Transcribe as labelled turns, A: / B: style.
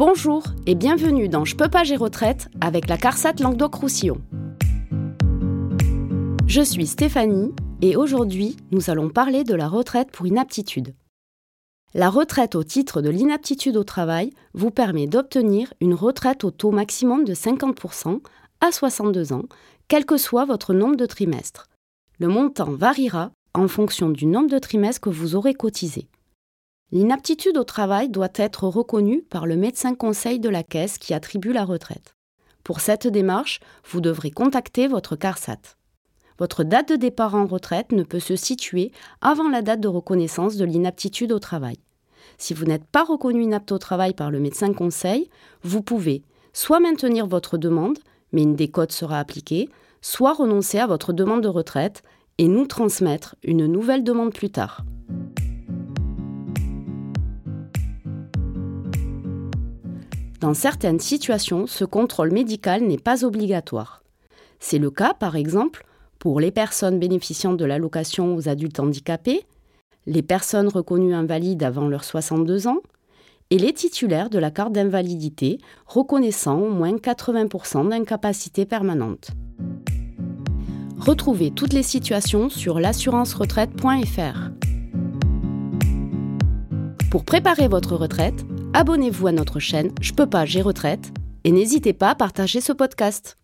A: Bonjour et bienvenue dans Je peux pas gérer retraite avec la CARSAT Languedoc-Roussillon. Je suis Stéphanie et aujourd'hui nous allons parler de la retraite pour inaptitude. La retraite au titre de l'inaptitude au travail vous permet d'obtenir une retraite au taux maximum de 50% à 62 ans, quel que soit votre nombre de trimestres. Le montant variera en fonction du nombre de trimestres que vous aurez cotisé. L'inaptitude au travail doit être reconnue par le médecin conseil de la caisse qui attribue la retraite. Pour cette démarche, vous devrez contacter votre CARSAT. Votre date de départ en retraite ne peut se situer avant la date de reconnaissance de l'inaptitude au travail. Si vous n'êtes pas reconnu inapte au travail par le médecin conseil, vous pouvez soit maintenir votre demande, mais une décote sera appliquée, soit renoncer à votre demande de retraite et nous transmettre une nouvelle demande plus tard. Dans certaines situations, ce contrôle médical n'est pas obligatoire. C'est le cas, par exemple, pour les personnes bénéficiant de l'allocation aux adultes handicapés, les personnes reconnues invalides avant leurs 62 ans et les titulaires de la carte d'invalidité reconnaissant au moins 80% d'incapacité permanente. Retrouvez toutes les situations sur l'assurance-retraite.fr. Pour préparer votre retraite, abonnez-vous à notre chaîne Je peux pas, j'ai retraite et n'hésitez pas à partager ce podcast.